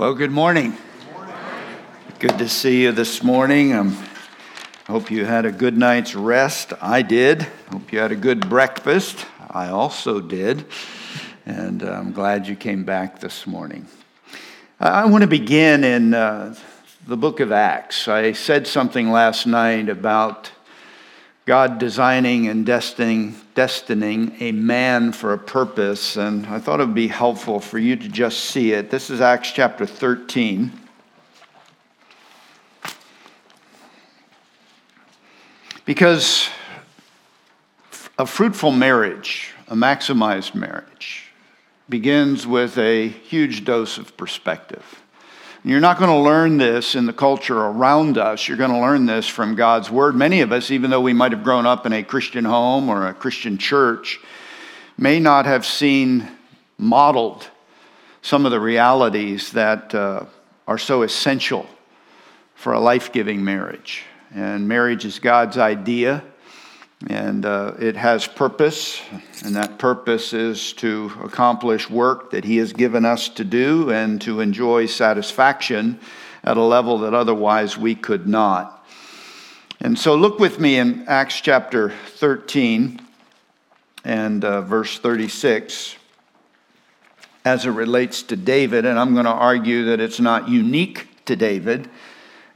Well, good morning. Good to see you this morning. Um, hope you had a good night's rest. I did. Hope you had a good breakfast. I also did. And uh, I'm glad you came back this morning. I want to begin in uh, the book of Acts. I said something last night about God designing and destining, destining a man for a purpose, and I thought it would be helpful for you to just see it. This is Acts chapter 13. Because a fruitful marriage, a maximized marriage, begins with a huge dose of perspective. You're not going to learn this in the culture around us. You're going to learn this from God's Word. Many of us, even though we might have grown up in a Christian home or a Christian church, may not have seen modeled some of the realities that uh, are so essential for a life giving marriage. And marriage is God's idea. And uh, it has purpose, and that purpose is to accomplish work that He has given us to do and to enjoy satisfaction at a level that otherwise we could not. And so, look with me in Acts chapter 13 and uh, verse 36 as it relates to David, and I'm going to argue that it's not unique to David.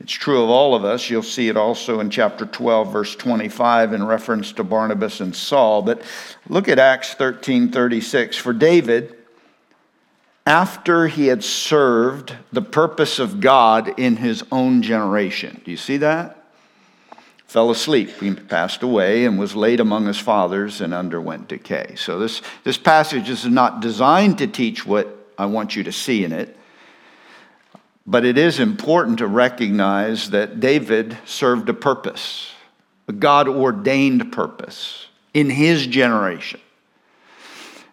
It's true of all of us. You'll see it also in chapter 12, verse 25, in reference to Barnabas and Saul. But look at Acts 13 36. For David, after he had served the purpose of God in his own generation, do you see that? Fell asleep, he passed away, and was laid among his fathers and underwent decay. So, this, this passage is not designed to teach what I want you to see in it. But it is important to recognize that David served a purpose, a God ordained purpose in his generation.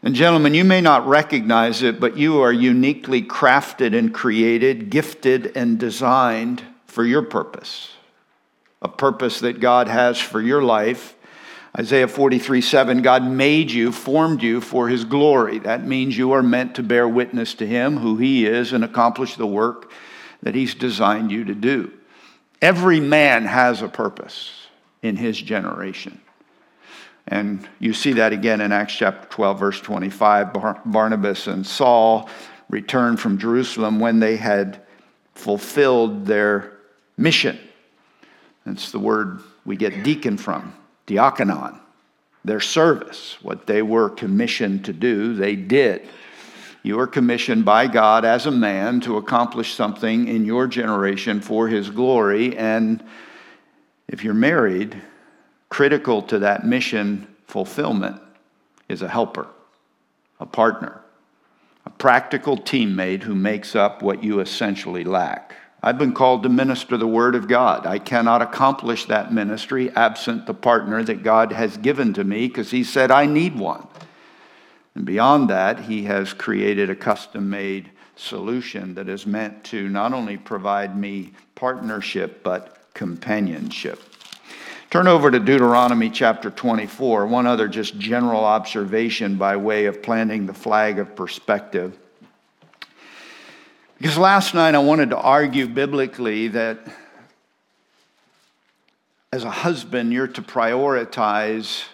And, gentlemen, you may not recognize it, but you are uniquely crafted and created, gifted and designed for your purpose, a purpose that God has for your life. Isaiah 43 7, God made you, formed you for his glory. That means you are meant to bear witness to him, who he is, and accomplish the work that He's designed you to do. Every man has a purpose in his generation. And you see that again in Acts chapter 12, verse 25. Bar- Barnabas and Saul returned from Jerusalem when they had fulfilled their mission. That's the word we get deacon from, diakonon. Their service, what they were commissioned to do, they did. You are commissioned by God as a man to accomplish something in your generation for his glory. And if you're married, critical to that mission fulfillment is a helper, a partner, a practical teammate who makes up what you essentially lack. I've been called to minister the Word of God. I cannot accomplish that ministry absent the partner that God has given to me because He said, I need one. And beyond that, he has created a custom made solution that is meant to not only provide me partnership, but companionship. Turn over to Deuteronomy chapter 24. One other just general observation by way of planting the flag of perspective. Because last night I wanted to argue biblically that as a husband, you're to prioritize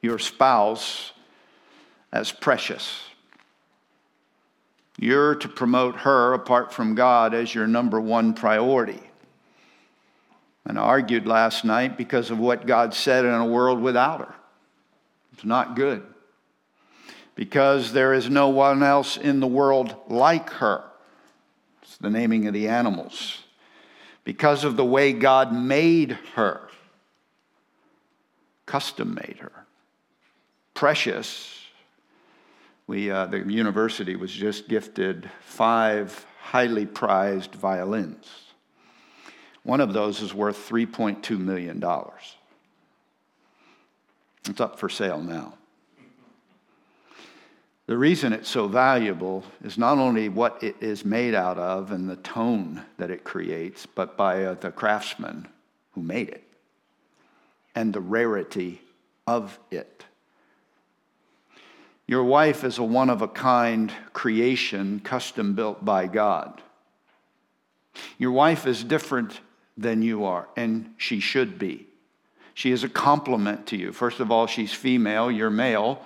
your spouse as precious. You're to promote her apart from God as your number one priority. And I argued last night because of what God said in a world without her. It's not good. Because there is no one else in the world like her. It's the naming of the animals. Because of the way God made her, custom made her. Precious we, uh, the university was just gifted five highly prized violins. One of those is worth $3.2 million. It's up for sale now. The reason it's so valuable is not only what it is made out of and the tone that it creates, but by uh, the craftsman who made it and the rarity of it. Your wife is a one of a kind creation, custom built by God. Your wife is different than you are, and she should be. She is a complement to you. First of all, she's female, you're male.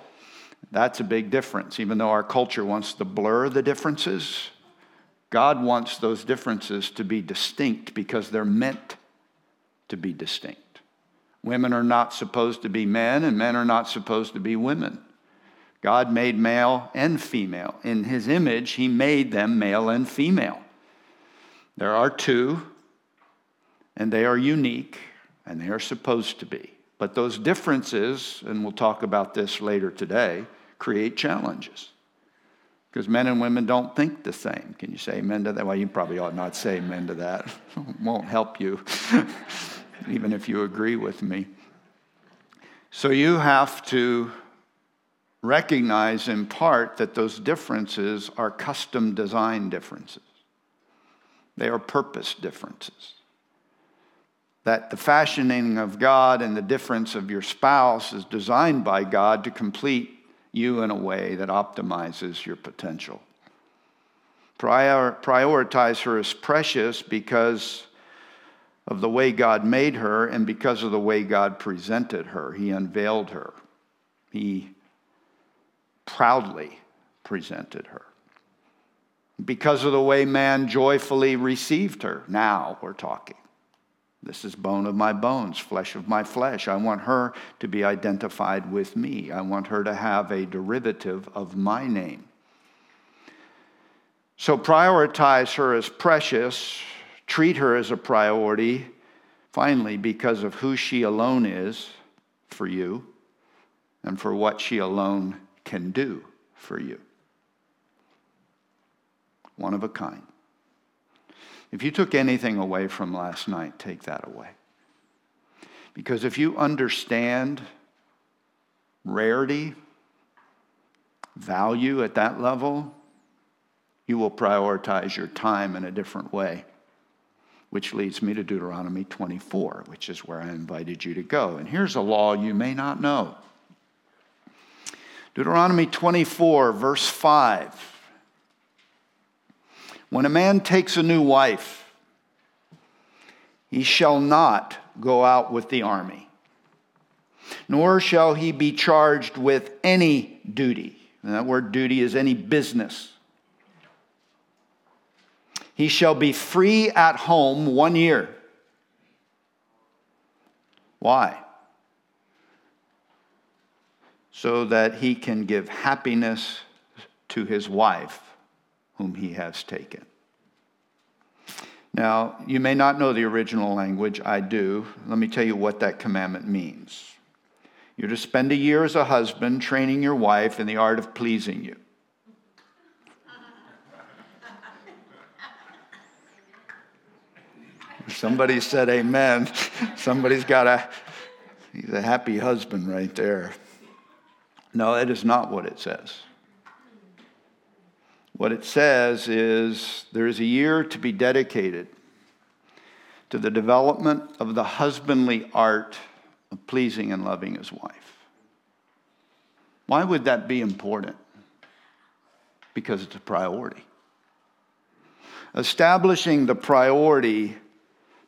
That's a big difference. Even though our culture wants to blur the differences, God wants those differences to be distinct because they're meant to be distinct. Women are not supposed to be men, and men are not supposed to be women. God made male and female. In his image, he made them male and female. There are two, and they are unique, and they are supposed to be. But those differences, and we'll talk about this later today, create challenges. Because men and women don't think the same. Can you say amen to that? Well, you probably ought not say amen to that. won't help you, even if you agree with me. So you have to recognize in part that those differences are custom design differences, they are purpose differences. That the fashioning of God and the difference of your spouse is designed by God to complete you in a way that optimizes your potential. Prior, prioritize her as precious because of the way God made her and because of the way God presented her. He unveiled her, He proudly presented her. Because of the way man joyfully received her, now we're talking. This is bone of my bones, flesh of my flesh. I want her to be identified with me. I want her to have a derivative of my name. So prioritize her as precious, treat her as a priority, finally, because of who she alone is for you and for what she alone can do for you. One of a kind. If you took anything away from last night, take that away. Because if you understand rarity, value at that level, you will prioritize your time in a different way. Which leads me to Deuteronomy 24, which is where I invited you to go. And here's a law you may not know Deuteronomy 24, verse 5. When a man takes a new wife, he shall not go out with the army, nor shall he be charged with any duty. And that word duty is any business. He shall be free at home one year. Why? So that he can give happiness to his wife, whom he has taken. Now, you may not know the original language, I do. Let me tell you what that commandment means. You're to spend a year as a husband training your wife in the art of pleasing you. Somebody said amen. Somebody's got a, he's a happy husband right there. No, that is not what it says. What it says is there is a year to be dedicated to the development of the husbandly art of pleasing and loving his wife. Why would that be important? Because it's a priority. Establishing the priority,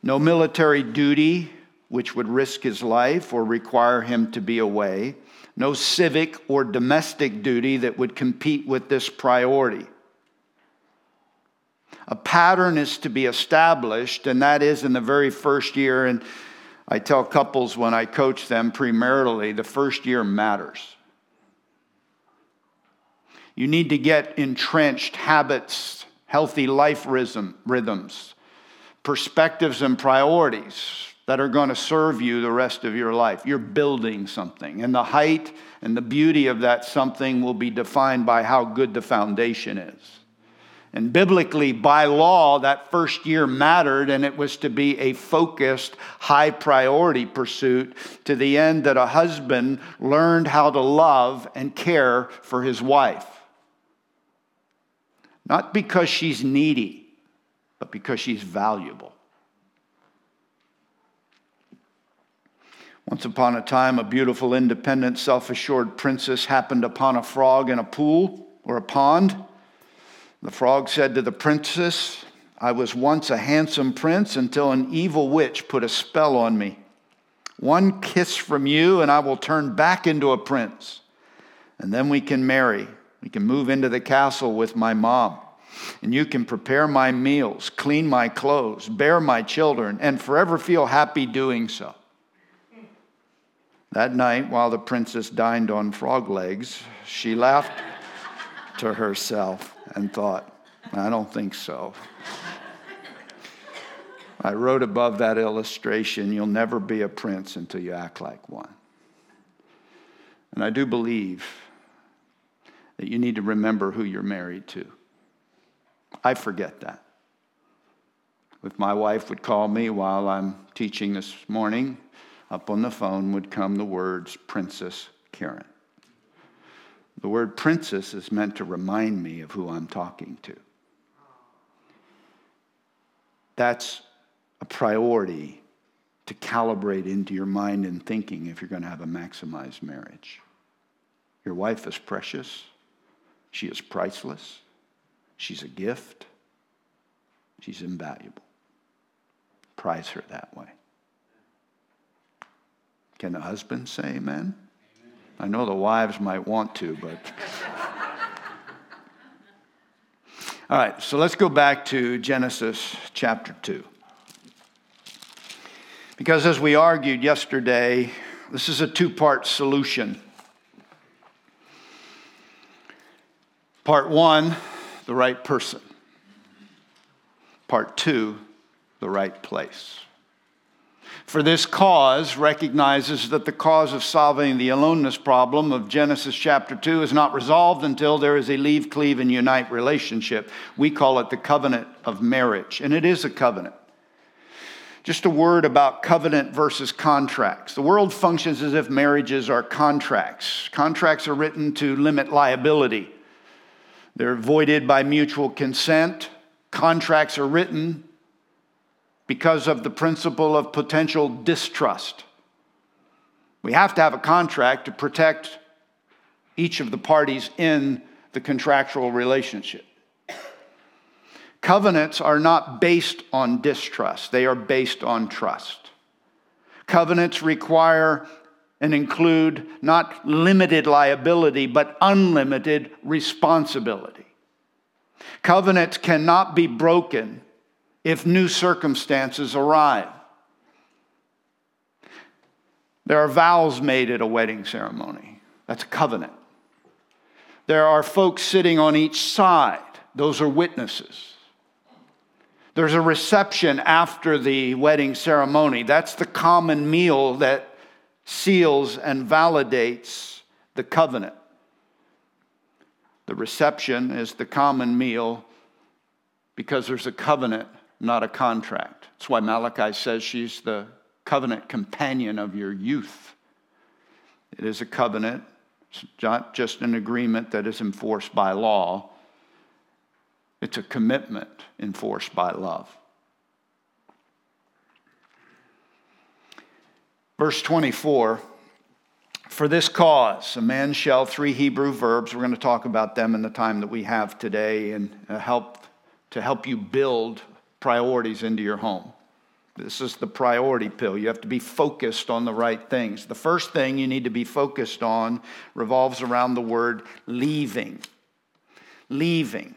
no military duty, which would risk his life or require him to be away, no civic or domestic duty that would compete with this priority. A pattern is to be established, and that is in the very first year. And I tell couples when I coach them premaritally, the first year matters. You need to get entrenched habits, healthy life rhythm, rhythms, perspectives, and priorities that are going to serve you the rest of your life. You're building something, and the height and the beauty of that something will be defined by how good the foundation is. And biblically, by law, that first year mattered, and it was to be a focused, high priority pursuit to the end that a husband learned how to love and care for his wife. Not because she's needy, but because she's valuable. Once upon a time, a beautiful, independent, self assured princess happened upon a frog in a pool or a pond. The frog said to the princess, I was once a handsome prince until an evil witch put a spell on me. One kiss from you, and I will turn back into a prince. And then we can marry. We can move into the castle with my mom. And you can prepare my meals, clean my clothes, bear my children, and forever feel happy doing so. That night, while the princess dined on frog legs, she laughed to herself and thought, I don't think so. I wrote above that illustration, you'll never be a prince until you act like one. And I do believe that you need to remember who you're married to. I forget that. If my wife would call me while I'm teaching this morning, up on the phone would come the words Princess Karen. The word princess is meant to remind me of who I'm talking to. That's a priority to calibrate into your mind and thinking if you're going to have a maximized marriage. Your wife is precious, she is priceless, she's a gift, she's invaluable. Prize her that way. Can the husband say amen? amen? I know the wives might want to, but. All right, so let's go back to Genesis chapter 2. Because as we argued yesterday, this is a two part solution. Part one, the right person. Part two, the right place. For this cause recognizes that the cause of solving the aloneness problem of Genesis chapter 2 is not resolved until there is a leave, cleave, and unite relationship. We call it the covenant of marriage, and it is a covenant. Just a word about covenant versus contracts. The world functions as if marriages are contracts. Contracts are written to limit liability, they're voided by mutual consent. Contracts are written because of the principle of potential distrust. We have to have a contract to protect each of the parties in the contractual relationship. Covenants are not based on distrust, they are based on trust. Covenants require and include not limited liability, but unlimited responsibility. Covenants cannot be broken if new circumstances arrive. There are vows made at a wedding ceremony. That's a covenant. There are folks sitting on each side. Those are witnesses. There's a reception after the wedding ceremony. That's the common meal that seals and validates the covenant. The reception is the common meal because there's a covenant, not a contract. That's why Malachi says she's the covenant companion of your youth. It is a covenant, it's not just an agreement that is enforced by law. It's a commitment enforced by love. Verse 24 For this cause, a man shall, three Hebrew verbs, we're going to talk about them in the time that we have today and uh, help to help you build priorities into your home. This is the priority pill. You have to be focused on the right things. The first thing you need to be focused on revolves around the word leaving. Leaving.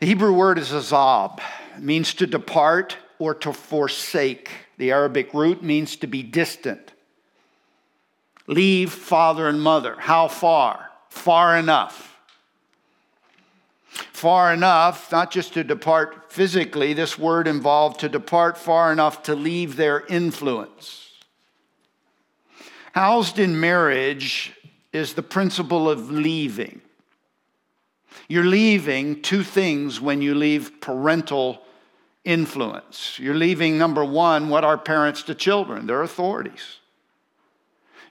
The Hebrew word is azab. It means to depart or to forsake. The Arabic root means to be distant. Leave father and mother. How far? Far enough. Far enough, not just to depart physically, this word involved to depart far enough to leave their influence. Housed in marriage is the principle of leaving. You're leaving two things when you leave parental influence. You're leaving, number one, what are parents to children? They're authorities.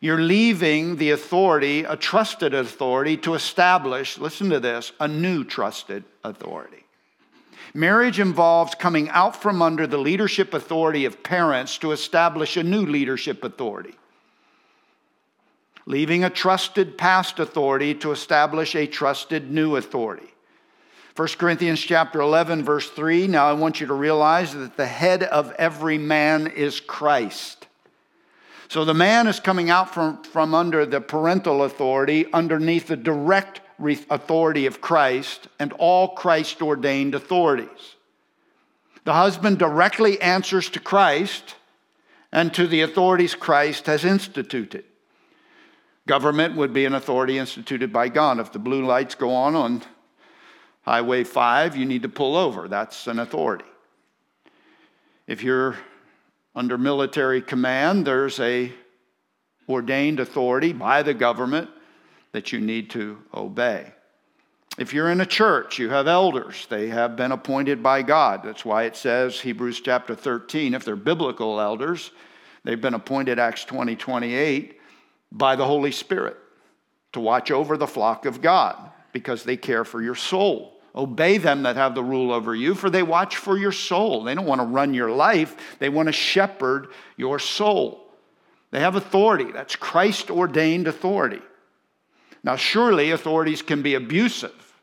You're leaving the authority, a trusted authority, to establish, listen to this, a new trusted authority. Marriage involves coming out from under the leadership authority of parents to establish a new leadership authority leaving a trusted past authority to establish a trusted new authority. 1 Corinthians chapter 11 verse 3 now I want you to realize that the head of every man is Christ. So the man is coming out from, from under the parental authority underneath the direct authority of Christ and all Christ ordained authorities. The husband directly answers to Christ and to the authorities Christ has instituted. Government would be an authority instituted by God. If the blue lights go on on Highway 5, you need to pull over. That's an authority. If you're under military command, there's a ordained authority by the government that you need to obey. If you're in a church, you have elders. They have been appointed by God. That's why it says, Hebrews chapter 13, if they're biblical elders, they've been appointed, Acts 20, 28, by the Holy Spirit to watch over the flock of God because they care for your soul. Obey them that have the rule over you, for they watch for your soul. They don't want to run your life, they want to shepherd your soul. They have authority. That's Christ ordained authority. Now, surely authorities can be abusive,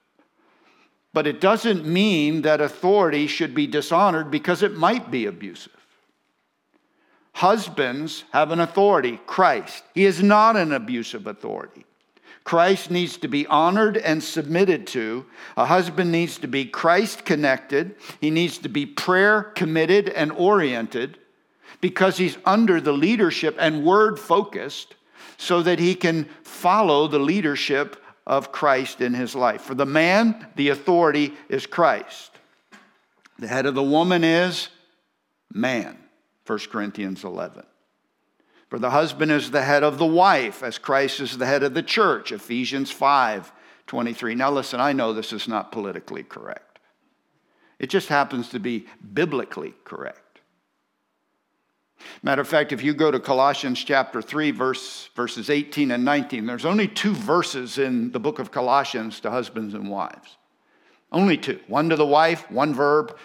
but it doesn't mean that authority should be dishonored because it might be abusive. Husbands have an authority, Christ. He is not an abusive authority. Christ needs to be honored and submitted to. A husband needs to be Christ connected. He needs to be prayer committed and oriented because he's under the leadership and word focused so that he can follow the leadership of Christ in his life. For the man, the authority is Christ. The head of the woman is man, 1 Corinthians 11. For the husband is the head of the wife, as Christ is the head of the church, Ephesians 5 23. Now, listen, I know this is not politically correct, it just happens to be biblically correct. Matter of fact, if you go to Colossians chapter 3, verse, verses 18 and 19, there's only two verses in the book of Colossians to husbands and wives. Only two. One to the wife, one verb.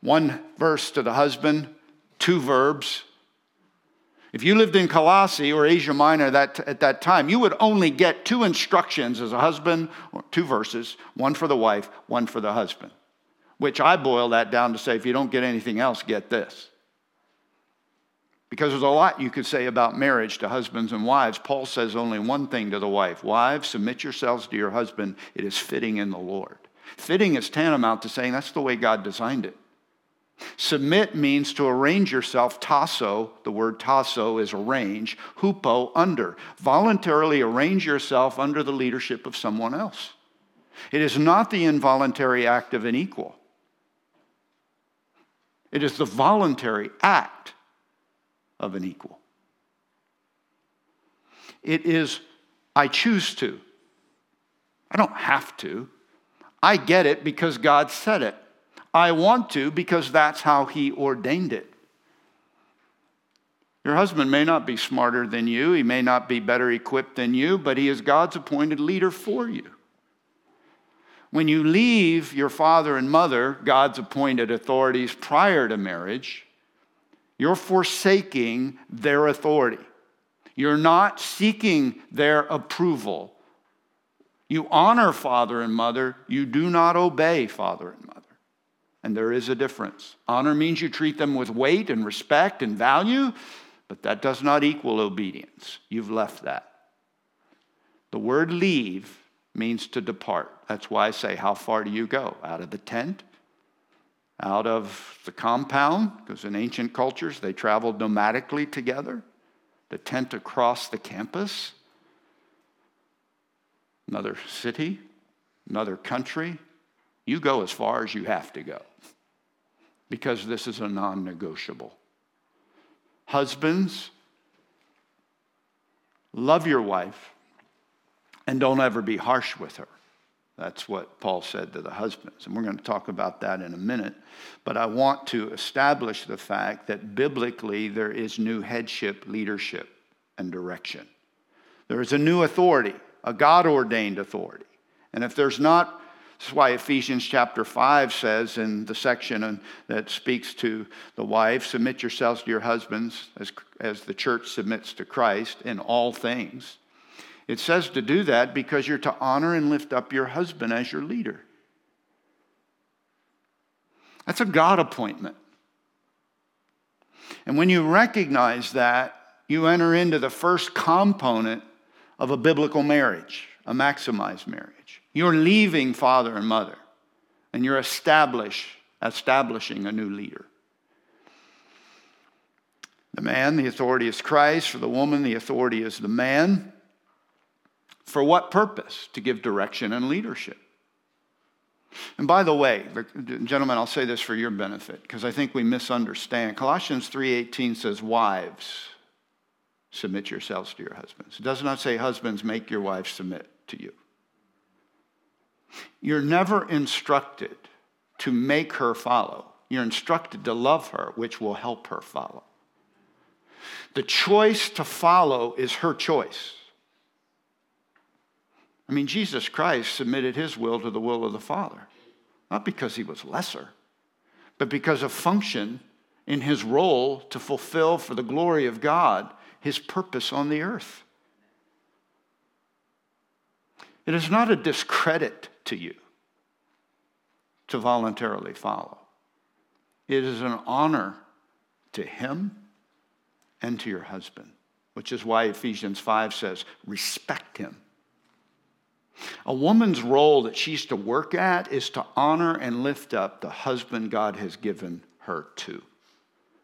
One verse to the husband, two verbs. If you lived in Colossae or Asia Minor that, at that time, you would only get two instructions as a husband, two verses, one for the wife, one for the husband. Which I boil that down to say if you don't get anything else, get this. Because there's a lot you could say about marriage to husbands and wives. Paul says only one thing to the wife Wives, submit yourselves to your husband. It is fitting in the Lord. Fitting is tantamount to saying that's the way God designed it. Submit means to arrange yourself, tasso, the word tasso is arrange, hupo, under. Voluntarily arrange yourself under the leadership of someone else. It is not the involuntary act of an equal, it is the voluntary act of an equal. It is, I choose to. I don't have to. I get it because God said it. I want to because that's how He ordained it. Your husband may not be smarter than you, he may not be better equipped than you, but he is God's appointed leader for you. When you leave your father and mother, God's appointed authorities prior to marriage, you're forsaking their authority. You're not seeking their approval. You honor father and mother, you do not obey father and mother. And there is a difference. Honor means you treat them with weight and respect and value, but that does not equal obedience. You've left that. The word leave means to depart. That's why I say, How far do you go? Out of the tent? out of the compound, because in ancient cultures they traveled nomadically together, the tent across the campus, another city, another country. You go as far as you have to go because this is a non negotiable. Husbands, love your wife and don't ever be harsh with her. That's what Paul said to the husbands. And we're going to talk about that in a minute. But I want to establish the fact that biblically there is new headship, leadership, and direction. There is a new authority, a God ordained authority. And if there's not, this is why Ephesians chapter 5 says in the section that speaks to the wife, submit yourselves to your husbands as, as the church submits to Christ in all things. It says to do that because you're to honor and lift up your husband as your leader. That's a God appointment. And when you recognize that, you enter into the first component of a biblical marriage, a maximized marriage. You're leaving father and mother, and you're establish, establishing a new leader. The man, the authority is Christ. For the woman, the authority is the man. For what purpose? To give direction and leadership. And by the way, gentlemen, I'll say this for your benefit because I think we misunderstand. Colossians 3:18 says, "Wives, submit yourselves to your husbands." It does not say husbands make your wives submit to you. You're never instructed to make her follow. You're instructed to love her, which will help her follow. The choice to follow is her choice. I mean, Jesus Christ submitted his will to the will of the Father, not because he was lesser, but because of function in his role to fulfill for the glory of God his purpose on the earth. It is not a discredit to you to voluntarily follow. It is an honor to him and to your husband, which is why Ephesians 5 says, respect him. A woman's role that she's to work at is to honor and lift up the husband God has given her to.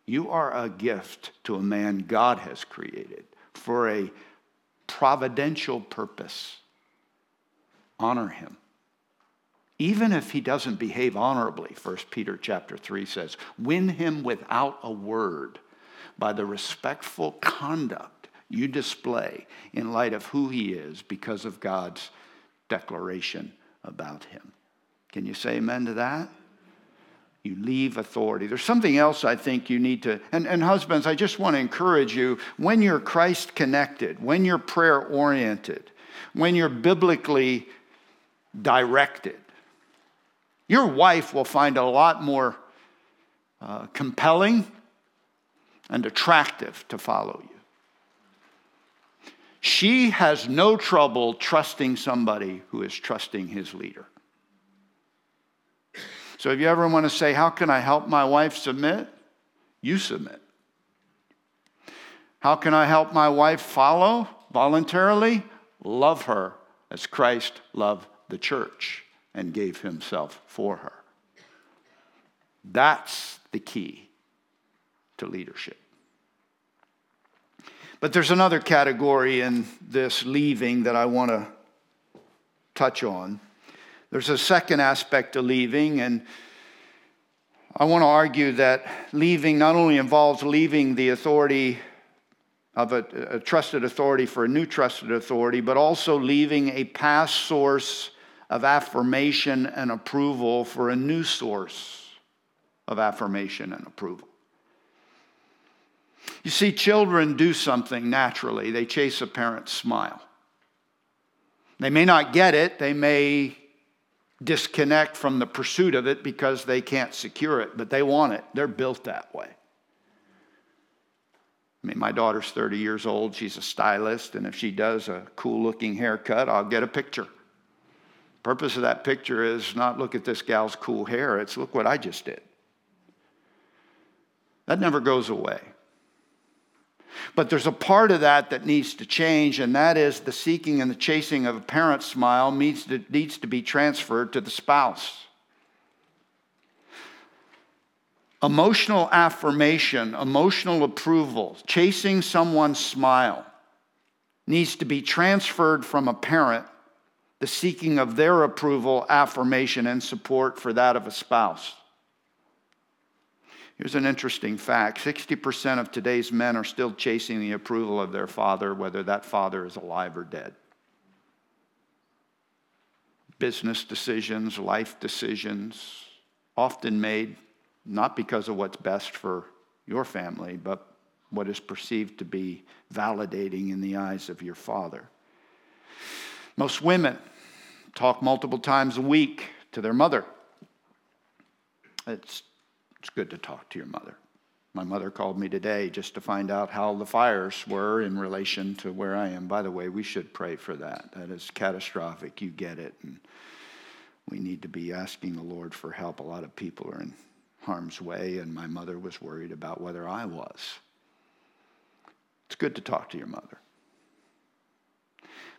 You are a gift to a man God has created for a providential purpose. Honor him. Even if he doesn't behave honorably, 1 Peter chapter 3 says, win him without a word by the respectful conduct you display in light of who he is because of God's declaration about him. Can you say amen to that? You leave authority. There's something else I think you need to, and, and husbands, I just want to encourage you when you're Christ connected, when you're prayer oriented, when you're biblically directed, your wife will find a lot more uh, compelling and attractive to follow you. She has no trouble trusting somebody who is trusting his leader. So if you ever want to say, How can I help my wife submit? You submit. How can I help my wife follow voluntarily? Love her as Christ loved the church and gave himself for her. That's the key to leadership. But there's another category in this leaving that I want to touch on. There's a second aspect to leaving, and I want to argue that leaving not only involves leaving the authority of a, a, trusted authority for a new trusted authority, but also leaving a past source of affirmation and approval for a new source of affirmation and approval. You see, children do something naturally. They chase a parent's smile. They may not get it, they may disconnect from the pursuit of it because they can't secure it, but they want it. They're built that way. I mean, my daughter's 30 years old. She's a stylist, and if she does a cool looking haircut, I'll get a picture. Purpose of that picture is not look at this gal's cool hair, it's look what I just did. That never goes away. But there's a part of that that needs to change, and that is the seeking and the chasing of a parent's smile needs to, needs to be transferred to the spouse. Emotional affirmation, emotional approval, chasing someone's smile needs to be transferred from a parent, the seeking of their approval, affirmation, and support for that of a spouse. Here's an interesting fact 60% of today's men are still chasing the approval of their father, whether that father is alive or dead. Business decisions, life decisions, often made not because of what's best for your family, but what is perceived to be validating in the eyes of your father. Most women talk multiple times a week to their mother. It's it's good to talk to your mother. My mother called me today just to find out how the fires were in relation to where I am. By the way, we should pray for that. That is catastrophic. You get it. And we need to be asking the Lord for help. A lot of people are in harm's way, and my mother was worried about whether I was. It's good to talk to your mother.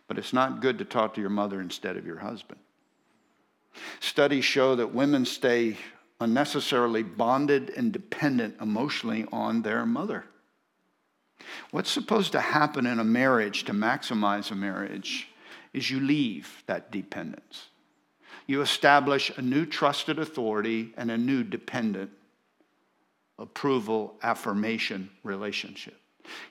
But it's not good to talk to your mother instead of your husband. Studies show that women stay unnecessarily bonded and dependent emotionally on their mother. What's supposed to happen in a marriage to maximize a marriage is you leave that dependence. You establish a new trusted authority and a new dependent approval, affirmation relationship.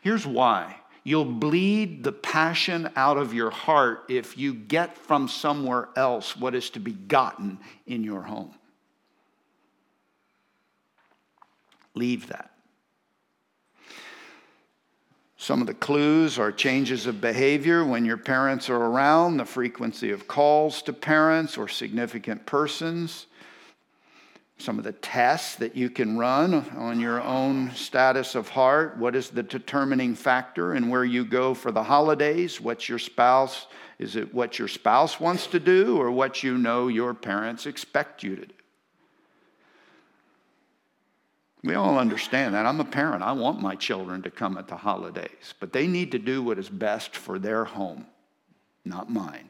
Here's why You'll bleed the passion out of your heart if you get from somewhere else what is to be gotten in your home. Leave that. Some of the clues are changes of behavior when your parents are around, the frequency of calls to parents or significant persons, some of the tests that you can run on your own status of heart. What is the determining factor and where you go for the holidays? What's your spouse? Is it what your spouse wants to do or what you know your parents expect you to do? We all understand that. I'm a parent. I want my children to come at the holidays, but they need to do what is best for their home, not mine.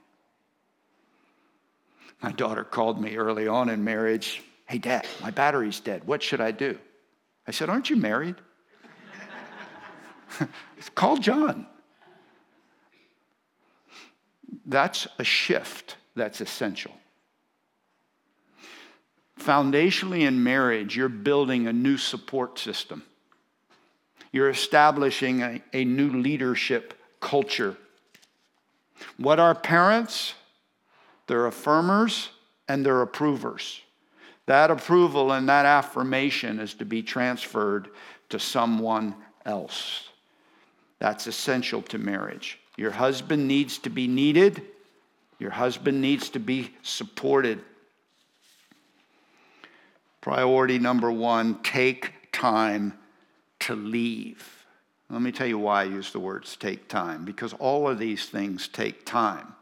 My daughter called me early on in marriage Hey, dad, my battery's dead. What should I do? I said, Aren't you married? Call John. That's a shift that's essential. Foundationally in marriage, you're building a new support system. You're establishing a, a new leadership culture. What are parents? They're affirmers and they're approvers. That approval and that affirmation is to be transferred to someone else. That's essential to marriage. Your husband needs to be needed, your husband needs to be supported. Priority number one take time to leave. Let me tell you why I use the words take time, because all of these things take time.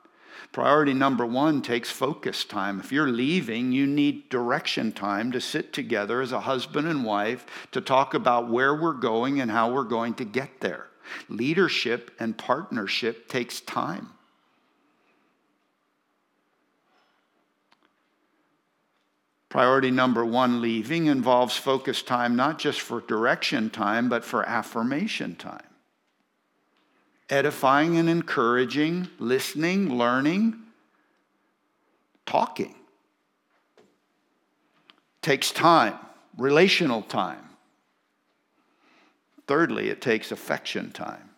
Priority number one takes focus time. If you're leaving, you need direction time to sit together as a husband and wife to talk about where we're going and how we're going to get there. Leadership and partnership takes time. Priority number one, leaving, involves focus time not just for direction time, but for affirmation time edifying and encouraging, listening, learning, talking. Takes time, relational time. Thirdly, it takes affection time.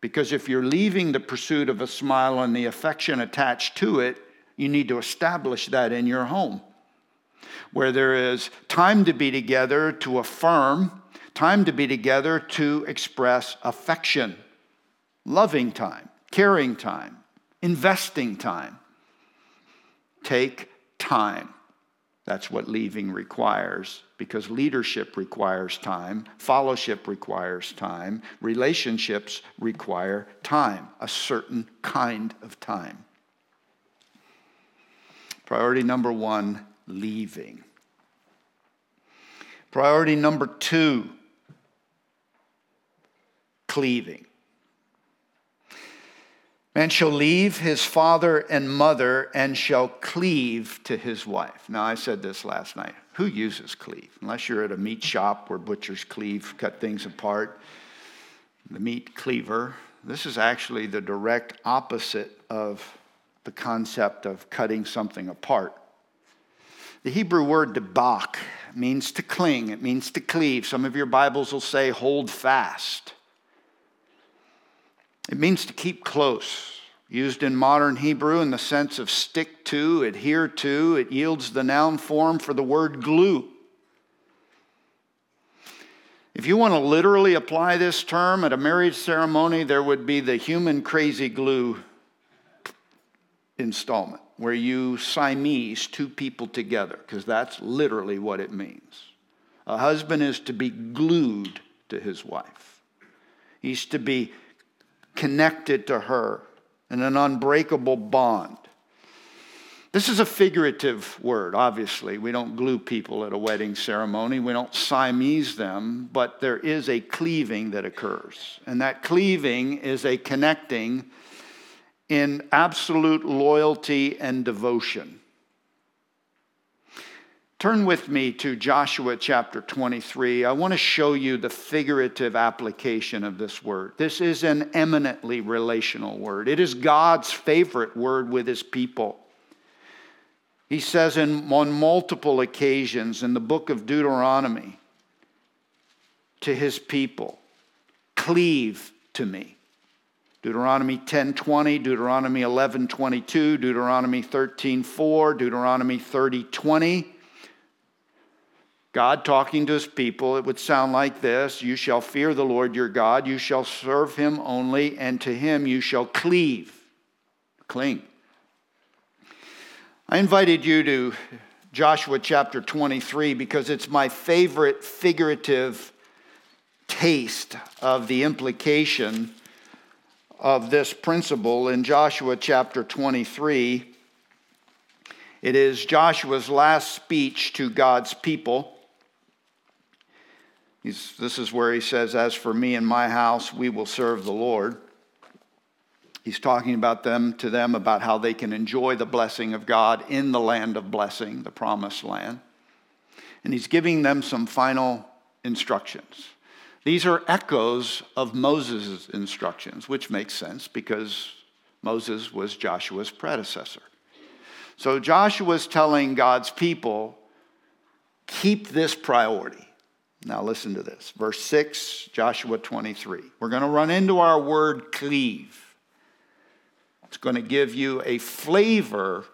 Because if you're leaving the pursuit of a smile and the affection attached to it, you need to establish that in your home. Where there is time to be together to affirm, time to be together to express affection loving time, caring time, investing time. Take time. That's what leaving requires because leadership requires time, fellowship requires time, relationships require time, a certain kind of time. Priority number one leaving. Priority number two cleaving. Man shall leave his father and mother and shall cleave to his wife. Now, I said this last night. Who uses cleave? Unless you're at a meat shop where butchers cleave, cut things apart. The meat cleaver. This is actually the direct opposite of the concept of cutting something apart. The Hebrew word debak means to cling, it means to cleave. Some of your Bibles will say hold fast. It means to keep close. Used in modern Hebrew in the sense of stick to, adhere to, it yields the noun form for the word glue. If you want to literally apply this term at a marriage ceremony, there would be the human crazy glue installment, where you Siamese two people together, because that's literally what it means. A husband is to be glued to his wife, he's to be connected to her in an unbreakable bond. This is a figurative word, obviously. We don't glue people at a wedding ceremony, we don't Siamese them, but there is a cleaving that occurs. And that cleaving is a connecting in absolute loyalty and devotion. Turn with me to Joshua chapter 23. I want to show you the figurative application of this word. This is an eminently relational word, it is God's favorite word with his people. He says in, on multiple occasions in the book of Deuteronomy to his people, cleave to me. Deuteronomy 10:20, Deuteronomy 11:22, Deuteronomy 13:4, Deuteronomy 30:20. God talking to his people, it would sound like this You shall fear the Lord your God, you shall serve him only, and to him you shall cleave. Cling. I invited you to Joshua chapter 23 because it's my favorite figurative taste of the implication of this principle in Joshua chapter 23. It is Joshua's last speech to God's people. He's, this is where he says, As for me and my house, we will serve the Lord. He's talking about them to them about how they can enjoy the blessing of God in the land of blessing, the promised land. And he's giving them some final instructions. These are echoes of Moses' instructions, which makes sense because Moses was Joshua's predecessor. So Joshua's telling God's people, keep this priority. Now listen to this. Verse 6, Joshua 23. We're going to run into our word cleave. It's going to give you a flavor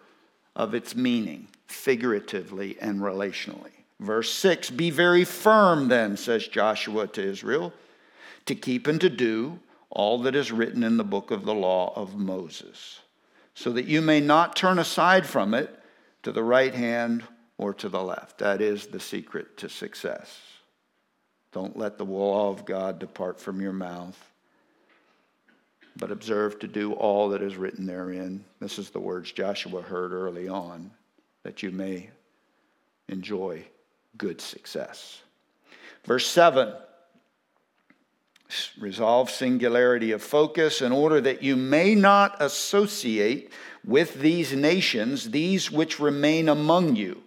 of its meaning, figuratively and relationally. Verse 6 Be very firm, then, says Joshua to Israel, to keep and to do all that is written in the book of the law of Moses, so that you may not turn aside from it to the right hand or to the left. That is the secret to success. Don't let the law of God depart from your mouth but observe to do all that is written therein. This is the words Joshua heard early on, that you may enjoy good success. Verse 7 resolve singularity of focus in order that you may not associate with these nations, these which remain among you,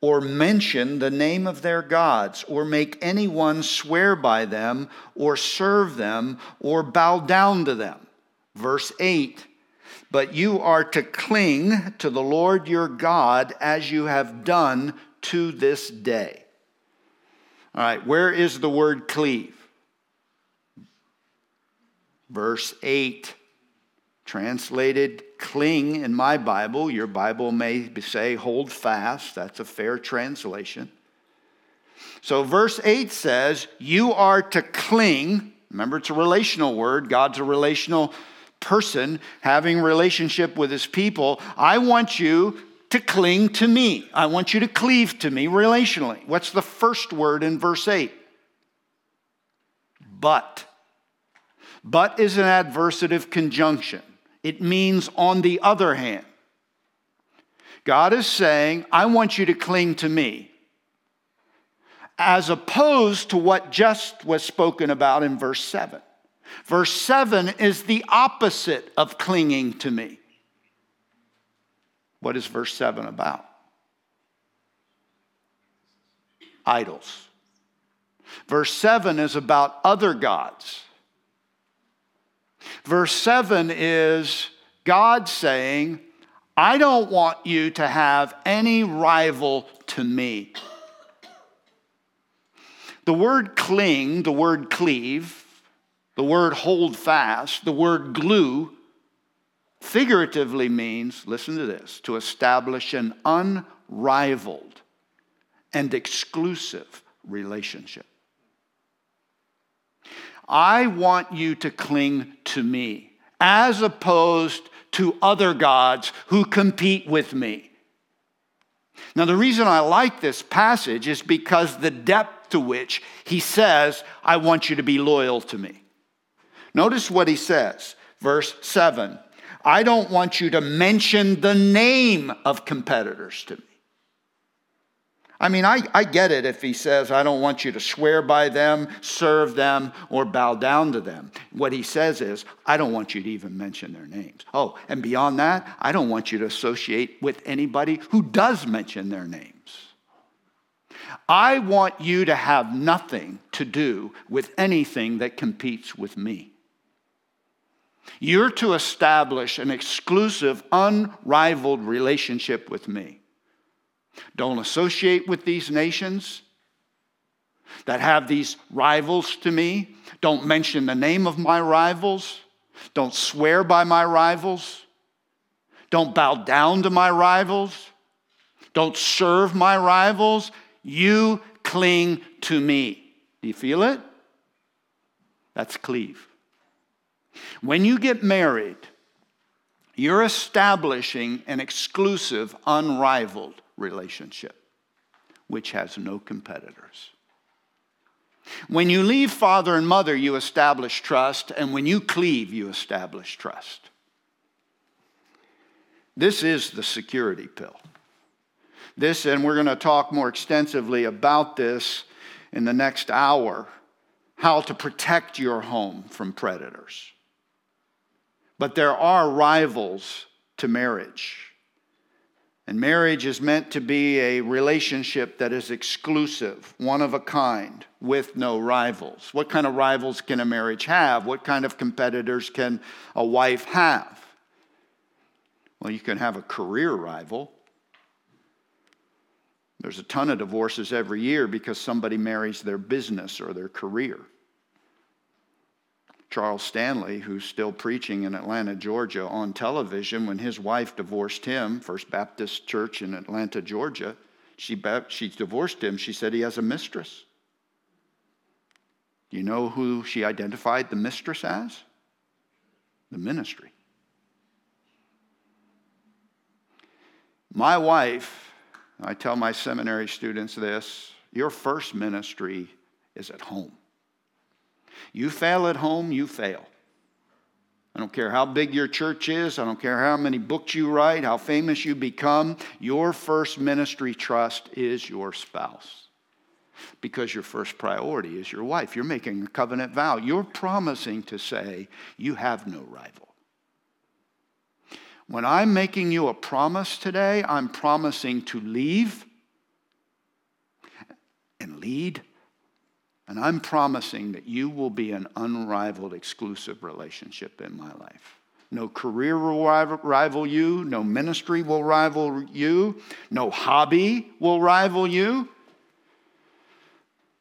or mention the name of their gods, or make anyone swear by them, or serve them, or bow down to them. Verse 8 But you are to cling to the Lord your God as you have done to this day. All right, where is the word cleave? Verse 8 translated cling in my Bible. Your Bible may say hold fast. That's a fair translation. So, verse 8 says, You are to cling. Remember, it's a relational word. God's a relational person having relationship with his people. I want you to cling to me. I want you to cleave to me relationally. What's the first word in verse 8? But. But is an adversative conjunction. It means on the other hand. God is saying, I want you to cling to me, as opposed to what just was spoken about in verse 7. Verse 7 is the opposite of clinging to me. What is verse 7 about? Idols. Verse 7 is about other gods. Verse 7 is God saying, I don't want you to have any rival to me. The word cling, the word cleave, the word hold fast, the word glue, figuratively means, listen to this, to establish an unrivaled and exclusive relationship. I want you to cling to me as opposed to other gods who compete with me. Now, the reason I like this passage is because the depth to which he says, I want you to be loyal to me. Notice what he says, verse 7 I don't want you to mention the name of competitors to me. I mean, I, I get it if he says, I don't want you to swear by them, serve them, or bow down to them. What he says is, I don't want you to even mention their names. Oh, and beyond that, I don't want you to associate with anybody who does mention their names. I want you to have nothing to do with anything that competes with me. You're to establish an exclusive, unrivaled relationship with me. Don't associate with these nations that have these rivals to me. Don't mention the name of my rivals. Don't swear by my rivals. Don't bow down to my rivals. Don't serve my rivals. You cling to me. Do you feel it? That's cleave. When you get married, you're establishing an exclusive, unrivaled relationship, which has no competitors. When you leave father and mother, you establish trust, and when you cleave, you establish trust. This is the security pill. This, and we're going to talk more extensively about this in the next hour how to protect your home from predators. But there are rivals to marriage. And marriage is meant to be a relationship that is exclusive, one of a kind, with no rivals. What kind of rivals can a marriage have? What kind of competitors can a wife have? Well, you can have a career rival. There's a ton of divorces every year because somebody marries their business or their career. Charles Stanley, who's still preaching in Atlanta, Georgia, on television when his wife divorced him, First Baptist Church in Atlanta, Georgia. She, she divorced him. She said he has a mistress. Do you know who she identified the mistress as? The ministry. My wife, I tell my seminary students this your first ministry is at home. You fail at home, you fail. I don't care how big your church is. I don't care how many books you write, how famous you become. Your first ministry trust is your spouse. Because your first priority is your wife. You're making a covenant vow. You're promising to say, You have no rival. When I'm making you a promise today, I'm promising to leave and lead and I'm promising that you will be an unrivaled, exclusive relationship in my life. No career will rival you. No ministry will rival you. No hobby will rival you.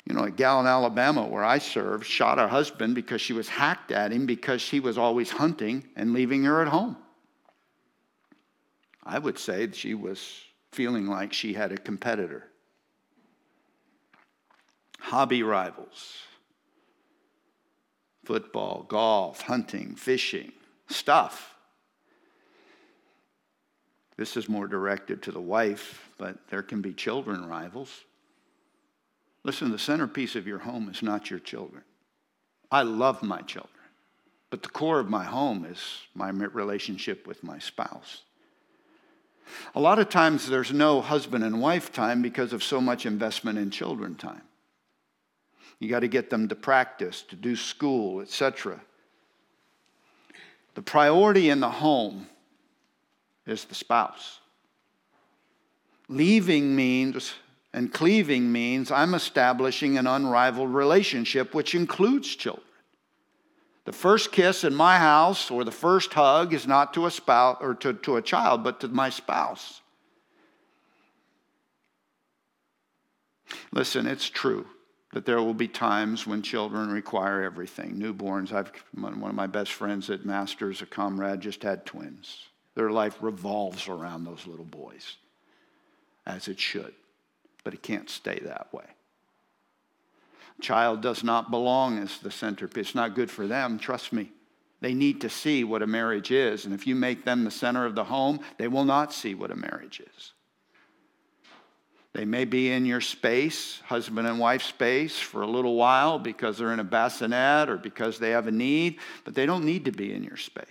You know, a gal in Alabama where I served shot her husband because she was hacked at him because he was always hunting and leaving her at home. I would say she was feeling like she had a competitor hobby rivals football, golf, hunting, fishing, stuff. This is more directed to the wife, but there can be children rivals. Listen, the centerpiece of your home is not your children. I love my children, but the core of my home is my relationship with my spouse. A lot of times there's no husband and wife time because of so much investment in children time. You got to get them to practice, to do school, etc. The priority in the home is the spouse. Leaving means and cleaving means I'm establishing an unrivaled relationship, which includes children. The first kiss in my house or the first hug is not to a spouse or to, to a child, but to my spouse. Listen, it's true that there will be times when children require everything. Newborns, I've one of my best friends at Masters, a comrade, just had twins. Their life revolves around those little boys, as it should, but it can't stay that way. Child does not belong as the centerpiece. It's not good for them, trust me. They need to see what a marriage is, and if you make them the center of the home, they will not see what a marriage is. They may be in your space, husband and wife space, for a little while because they're in a bassinet or because they have a need, but they don't need to be in your space.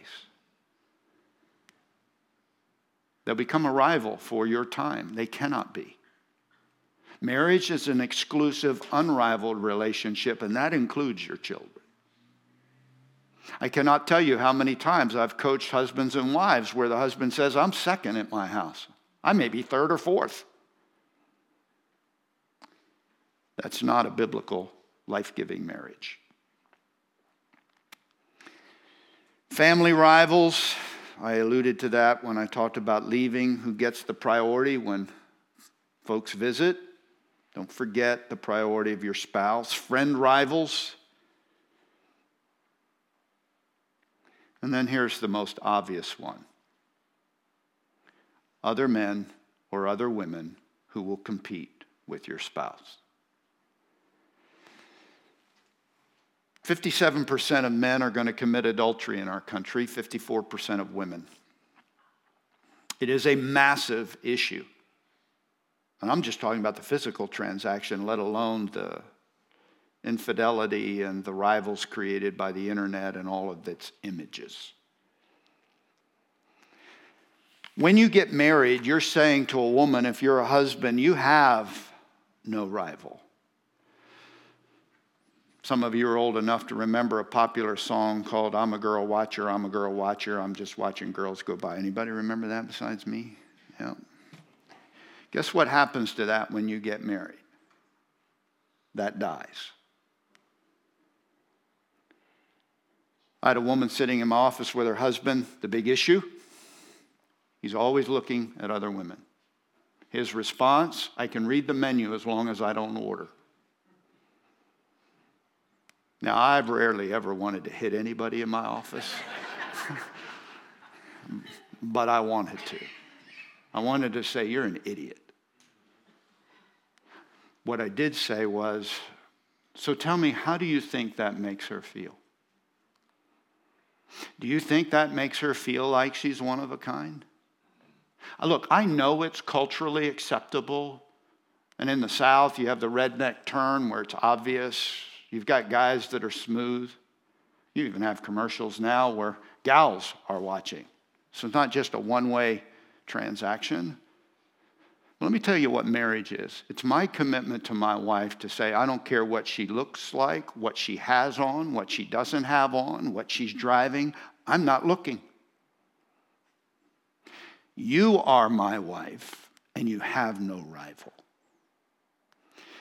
They'll become a rival for your time. They cannot be. Marriage is an exclusive, unrivaled relationship, and that includes your children. I cannot tell you how many times I've coached husbands and wives where the husband says, I'm second at my house. I may be third or fourth. That's not a biblical, life giving marriage. Family rivals, I alluded to that when I talked about leaving, who gets the priority when folks visit. Don't forget the priority of your spouse. Friend rivals. And then here's the most obvious one other men or other women who will compete with your spouse. 57% of men are going to commit adultery in our country, 54% of women. It is a massive issue. And I'm just talking about the physical transaction, let alone the infidelity and the rivals created by the internet and all of its images. When you get married, you're saying to a woman, if you're a husband, you have no rival. Some of you are old enough to remember a popular song called I'm a Girl Watcher, I'm a Girl Watcher, I'm just watching girls go by. Anybody remember that besides me? Yeah. Guess what happens to that when you get married? That dies. I had a woman sitting in my office with her husband. The big issue? He's always looking at other women. His response I can read the menu as long as I don't order. Now, I've rarely ever wanted to hit anybody in my office, but I wanted to. I wanted to say, You're an idiot. What I did say was, So tell me, how do you think that makes her feel? Do you think that makes her feel like she's one of a kind? Uh, look, I know it's culturally acceptable. And in the South, you have the redneck turn where it's obvious You've got guys that are smooth. You even have commercials now where gals are watching. So it's not just a one way transaction. Let me tell you what marriage is. It's my commitment to my wife to say, I don't care what she looks like, what she has on, what she doesn't have on, what she's driving. I'm not looking. You are my wife, and you have no rival.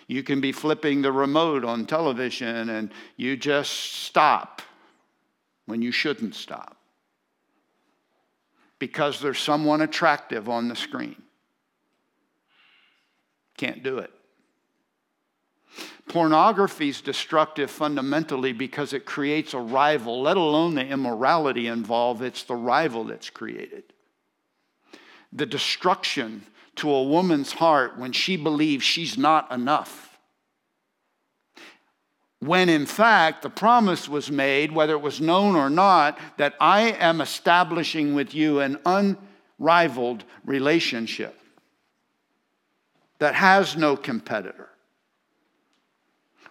You can be flipping the remote on television and you just stop when you shouldn't stop because there's someone attractive on the screen. Can't do it. Pornography is destructive fundamentally because it creates a rival, let alone the immorality involved, it's the rival that's created. The destruction to a woman's heart when she believes she's not enough. When in fact, the promise was made, whether it was known or not, that I am establishing with you an unrivaled relationship that has no competitor.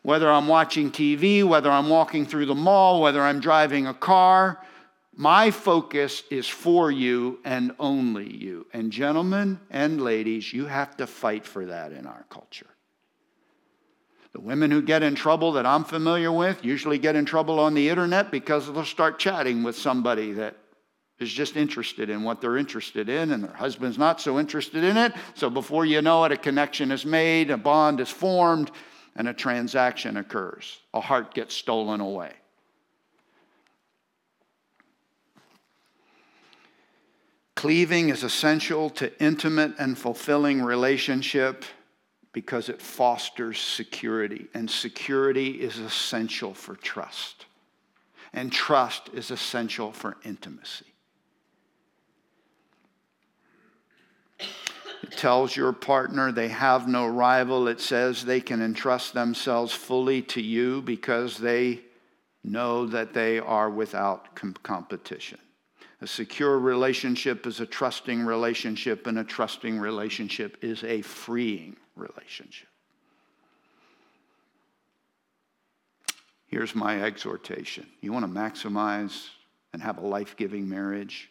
Whether I'm watching TV, whether I'm walking through the mall, whether I'm driving a car, my focus is for you and only you. And, gentlemen and ladies, you have to fight for that in our culture. The women who get in trouble that I'm familiar with usually get in trouble on the internet because they'll start chatting with somebody that is just interested in what they're interested in, and their husband's not so interested in it. So before you know it, a connection is made, a bond is formed, and a transaction occurs. A heart gets stolen away. Cleaving is essential to intimate and fulfilling relationship because it fosters security, and security is essential for trust, and trust is essential for intimacy. It tells your partner they have no rival. It says they can entrust themselves fully to you because they know that they are without com- competition. A secure relationship is a trusting relationship, and a trusting relationship is a freeing relationship. Here's my exhortation you want to maximize and have a life giving marriage,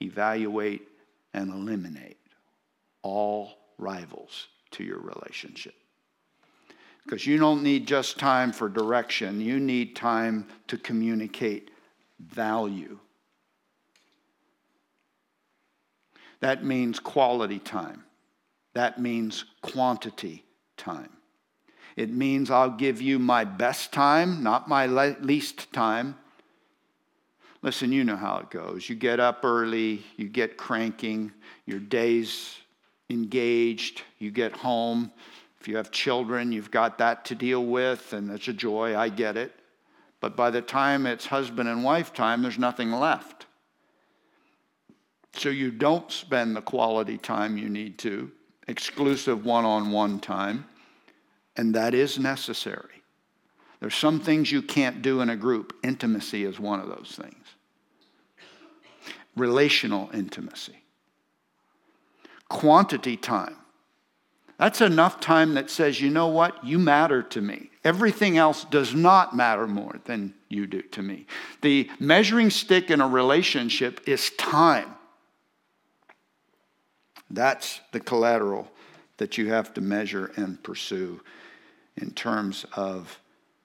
evaluate and eliminate all rivals to your relationship. Because you don't need just time for direction, you need time to communicate value. That means quality time. That means quantity time. It means I'll give you my best time, not my least time. Listen, you know how it goes. You get up early, you get cranking, your day's engaged, you get home. If you have children, you've got that to deal with, and it's a joy, I get it. But by the time it's husband and wife time, there's nothing left. So you don't spend the quality time you need to, exclusive one on one time, and that is necessary. There's some things you can't do in a group. Intimacy is one of those things. Relational intimacy. Quantity time. That's enough time that says, you know what? You matter to me. Everything else does not matter more than you do to me. The measuring stick in a relationship is time. That's the collateral that you have to measure and pursue in terms of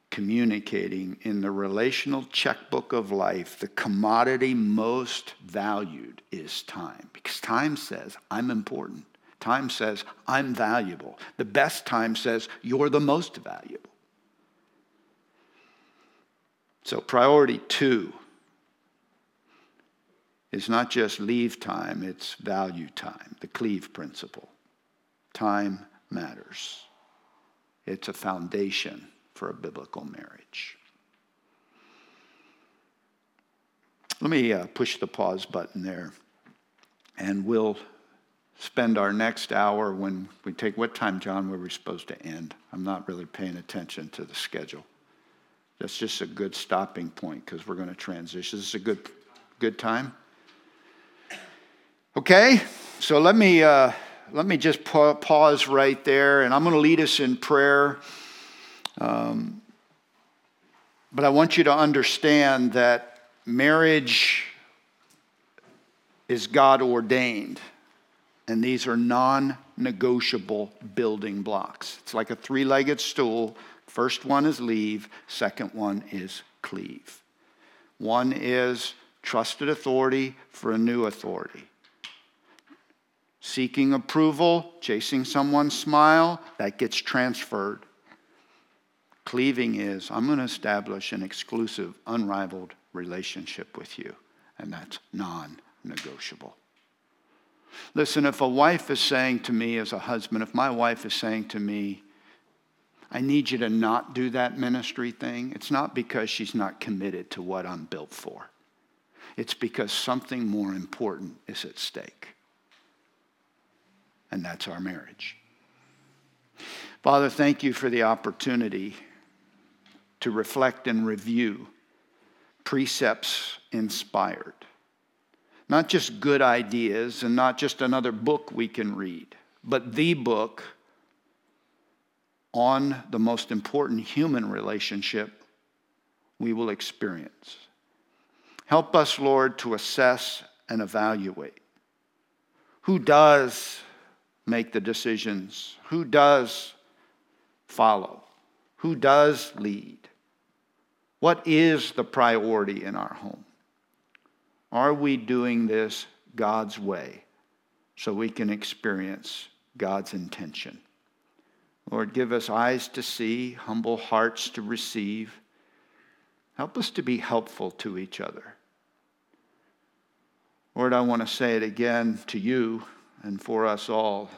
communicating in the relational checkbook of life, the commodity most valued is time. Because time says, I'm important. Time says, I'm valuable. The best time says, you're the most valuable. So, priority two is not just leave time, it's value time, the cleave principle. Time matters, it's a foundation for a biblical marriage. Let me uh, push the pause button there, and we'll spend our next hour when we take what time, John, were we supposed to end? I'm not really paying attention to the schedule. That's just a good stopping point because we're going to transition. This is a good, good time. Okay, so let me uh, let me just pa- pause right there, and I'm going to lead us in prayer. Um, but I want you to understand that marriage is God ordained, and these are non negotiable building blocks. It's like a three legged stool. First one is leave, second one is cleave. One is trusted authority for a new authority. Seeking approval, chasing someone's smile, that gets transferred. Cleaving is I'm going to establish an exclusive, unrivaled relationship with you, and that's non negotiable. Listen, if a wife is saying to me as a husband, if my wife is saying to me, I need you to not do that ministry thing, it's not because she's not committed to what I'm built for. It's because something more important is at stake. And that's our marriage. Father, thank you for the opportunity to reflect and review precepts inspired. Not just good ideas and not just another book we can read, but the book on the most important human relationship we will experience. Help us, Lord, to assess and evaluate who does make the decisions, who does follow, who does lead, what is the priority in our home? Are we doing this God's way so we can experience God's intention? Lord, give us eyes to see, humble hearts to receive. Help us to be helpful to each other. Lord, I want to say it again to you and for us all.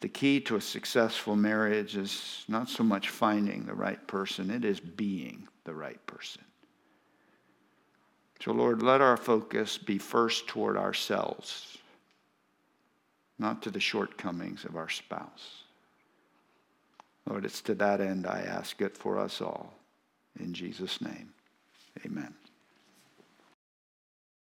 The key to a successful marriage is not so much finding the right person, it is being the right person. So, Lord, let our focus be first toward ourselves, not to the shortcomings of our spouse. Lord, it's to that end I ask it for us all. In Jesus' name, amen.